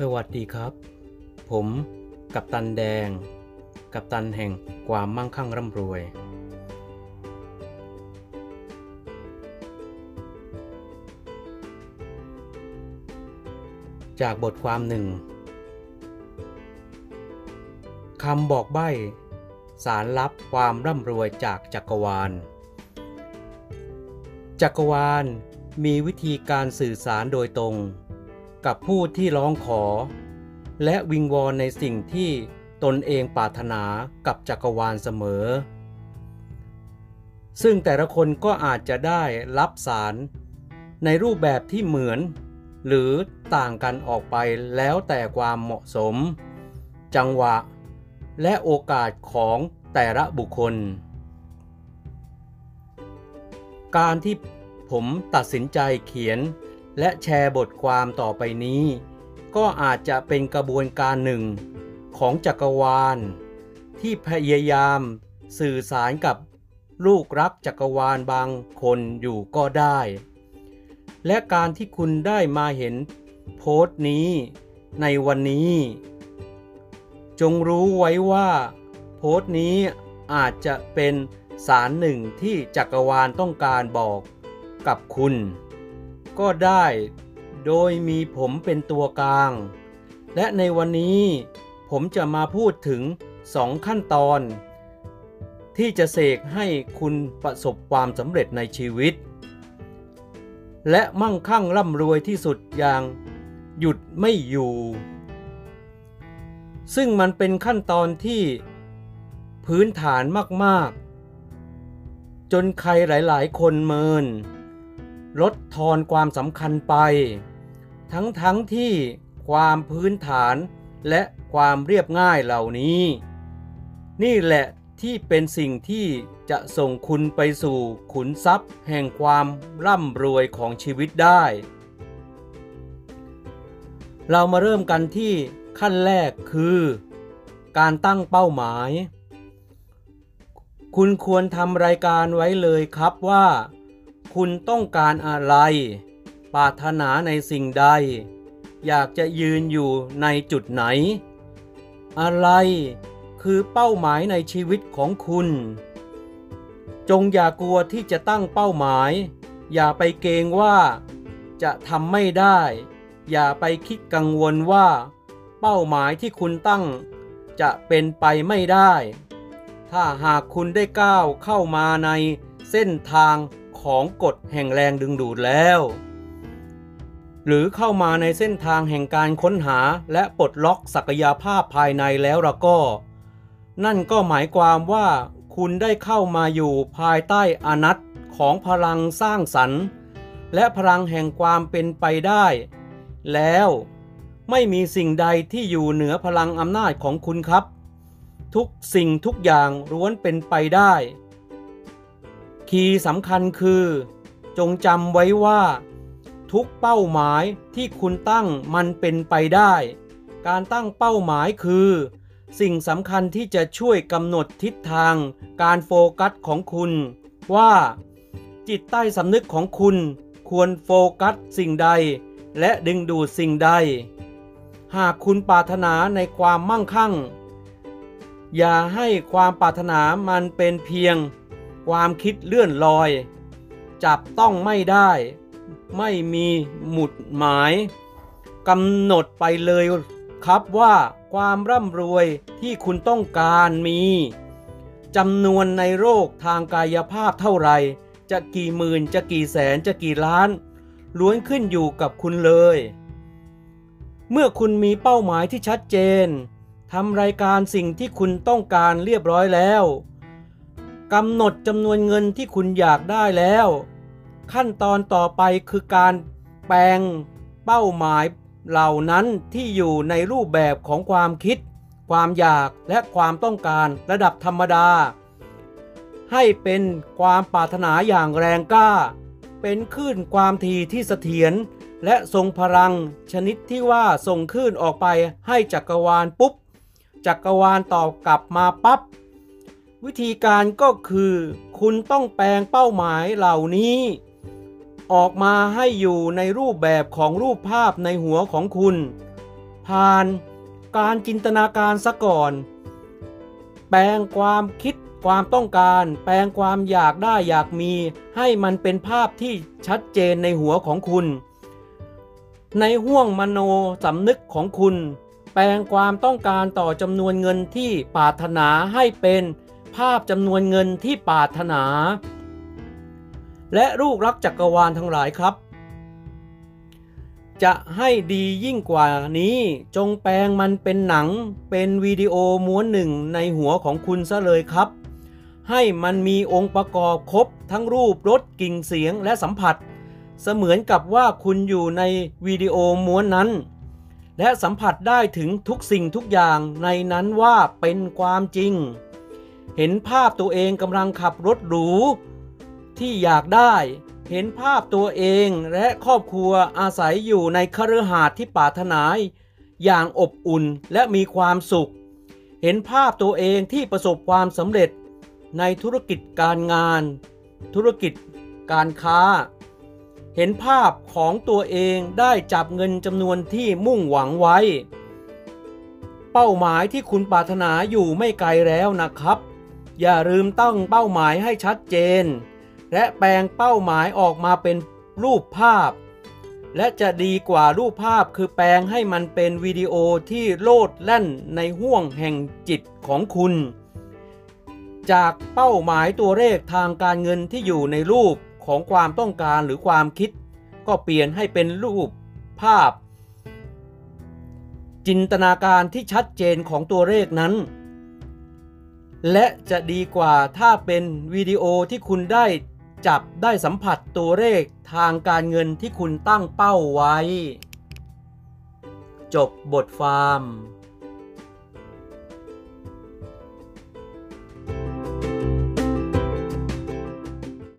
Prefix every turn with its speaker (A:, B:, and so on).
A: สวัสดีครับ ผมกัปตันแดง กัปตันแห่งความมั่งคั่งร่ำรวย จากบทความหนึ่งคำบอกใบ้ สารลับความร่ำรวยจากจักรวาล จักรวาลมีวิธีการสื่อสารโดยตรง กับผู้ที่ร้องขอ และวิงวอนในสิ่งที่ตนเองปรารถนากับจักรวาลเสมอ ซึ่งแต่ละคนก็อาจจะได้รับสารในรูปแบบที่เหมือน หรือต่างกันออกไปแล้วแต่ความเหมาะสม จังหวะ และโอกาสของแต่ละบุคคล การที่ผมตัดสินใจเขียน และแชร์บทความต่อไปนี้ ก็อาจจะเป็นกระบวนการหนึ่งของจักรวาล ที่พยายามสื่อสารกับลูกรักจักรวาลบางคนอยู่ก็ได้ และการที่คุณได้มาเห็นโพสต์นี้ในวันนี้ จงรู้ไว้ว่าโพสต์นี้อาจจะเป็นสารหนึ่งที่จักรวาลต้องการบอกกับคุณ ก็ได้โดยมีผมเป็นตัวกลาง และในวันนี้ผมจะมาพูดถึงสองขั้นตอน ที่จะเสกให้คุณประสบความสำเร็จในชีวิต และมั่งคั่งร่ำรวยที่สุดอย่างหยุดไม่อยู่ ซึ่งมันเป็นขั้นตอนที่พื้นฐานมาก ๆ จนใครหลาย ๆ คนเมิน ลดทอนความสำคัญไป ทั้งๆทที่ความพื้นฐานและความเรียบง่ายเหล่านี้ นี่แหละที่เป็นสิ่งที่จะส่งคุณไปสู่ขุนทรัพย์แห่งความร่ำรวยของชีวิตได้ เรามาเริ่มกันที่ขั้นแรกคือ การตั้งเป้าหมาย คุณควรทำรายการไว้เลยครับว่า คุณต้องการอะไร ปรารถนาในสิ่งใด อยากจะยืนอยู่ในจุดไหน อะไรคือเป้าหมายในชีวิตของคุณ จงอย่ากลัวที่จะตั้งเป้าหมาย อย่าไปเกรงว่าจะทำไม่ได้ อย่าไปคิดกังวลว่า เป้าหมายที่คุณตั้ง จะเป็นไปไม่ได้ ถ้าหากคุณได้ก้าวเข้ามาในเส้นทาง ของกฎแห่งแรงดึงดูดแล้ว หรือเข้ามาในเส้นทางแห่งการค้นหาและปลดล็อกศักยภาพภายในแล้วละก็ นั่นก็หมายความว่าคุณได้เข้ามาอยู่ภายใต้อนัตของพลังสร้างสรรค์ และพลังแห่งความเป็นไปได้ แล้วไม่มีสิ่งใดที่อยู่เหนือพลังอำนาจของคุณครับ ทุกสิ่งทุกอย่างล้วนเป็นไปได้ คีย์สำคัญคือ จงจำไว้ว่า ทุกเป้าหมายที่คุณตั้งมันเป็นไปได้ การตั้งเป้าหมายคือ สิ่งสำคัญที่จะช่วยกำหนดทิศทาง การโฟกัสของคุณ ว่า จิตใต้สำนึกของคุณควรโฟกัสสิ่งใด และดึงดูดสิ่งใด หากคุณปรารถนาในความมั่งคั่ง อย่าให้ความปรารถนามันเป็นเพียง ความคิดเลื่อนลอย จับต้องไม่ได้ ไม่มีหมุดหมายกำหนดไปเลยครับว่าความร่ำรวยที่คุณต้องการมีจำนวนในโรคทางกายภาพเท่าไหร่จะกี่หมื่นจะกี่แสนจะกี่ล้าน ล้วนขึ้นอยู่กับคุณเลย เมื่อคุณมีเป้าหมายที่ชัดเจนทำรายการสิ่งที่คุณต้องการเรียบร้อยแล้ว กำหนดจำนวนเงินที่คุณอยากได้แล้ว ขั้นตอนต่อไปคือการแปลงเป้าหมายเหล่านั้นที่อยู่ในรูปแบบของความคิด ความอยากและความต้องการระดับธรรมดา ให้เป็นความปรารถนาอย่างแรงกล้า เป็นคลื่นความถี่ที่เสถียรและทรงพลังชนิดที่ว่าส่งคลื่นออกไปให้จักรวาลปุ๊บ จักรวาลตอบกลับมาปับ๊บ วิธีการก็คือ คุณต้องแปลงเป้าหมายเหล่านี้ ออกมาให้อยู่ในรูปแบบของรูปภาพในหัวของคุณ ผ่านการจินตนาการซะก่อน แปลงความคิดความต้องการ แปลงความอยากได้อยากมี ให้มันเป็นภาพที่ชัดเจนในหัวของคุณ ในห่วงมโนสำนึกของคุณ แปลงความต้องการต่อจำนวนเงินที่ปรารถนาให้เป็น ภาพจำนวนเงินที่ปรารถนา และลูกรักจักรวาลทั้งหลายครับ จะให้ดียิ่งกว่านี้จงแปลงมันเป็นหนังเป็นวิดีโอม้วนหนึ่งในหัวของคุณซะเลยครับ ให้มันมีองค์ประกอบครบทั้งรูปรสกลิ่นเสียงและสัมผัส เสมือนกับว่าคุณอยู่ในวิดีโอม้วนนั้นและสัมผัสได้ถึงทุกสิ่งทุกอย่างในนั้นว่าเป็นความจริง เห็นภาพตัวเองกำลังขับรถหรูที่อยากได้ เห็นภาพตัวเองและครอบครัวอาศัยอยู่ในคฤหาสน์ที่ปรารถนาอย่างอบอุ่นและมีความสุข เห็นภาพตัวเองที่ประสบความสำเร็จในธุรกิจการงาน ธุรกิจการค้า เห็นภาพของตัวเองได้จับเงินจำนวนที่มุ่งหวังไว้ เป้าหมายที่คุณปรารถนาอยู่ไม่ไกลแล้วนะครับ อย่าลืมตั้งเป้าหมายให้ชัดเจน และแปลงเป้าหมายออกมาเป็นรูปภาพ และจะดีกว่ารูปภาพคือแปลงให้มันเป็นวิดีโอที่โลดแล่นในห่วงแห่งจิตของคุณ จากเป้าหมายตัวเลขทางการเงินที่อยู่ในรูปของความต้องการหรือความคิด ก็เปลี่ยนให้เป็นรูปภาพ จินตนาการที่ชัดเจนของตัวเลขนั้น และจะดีกว่าถ้าเป็นวิดีโอที่คุณได้จับได้สัมผัสตัวเลขทางการเงินที่คุณตั้งเป้าไว้ จบบทฟาร์ม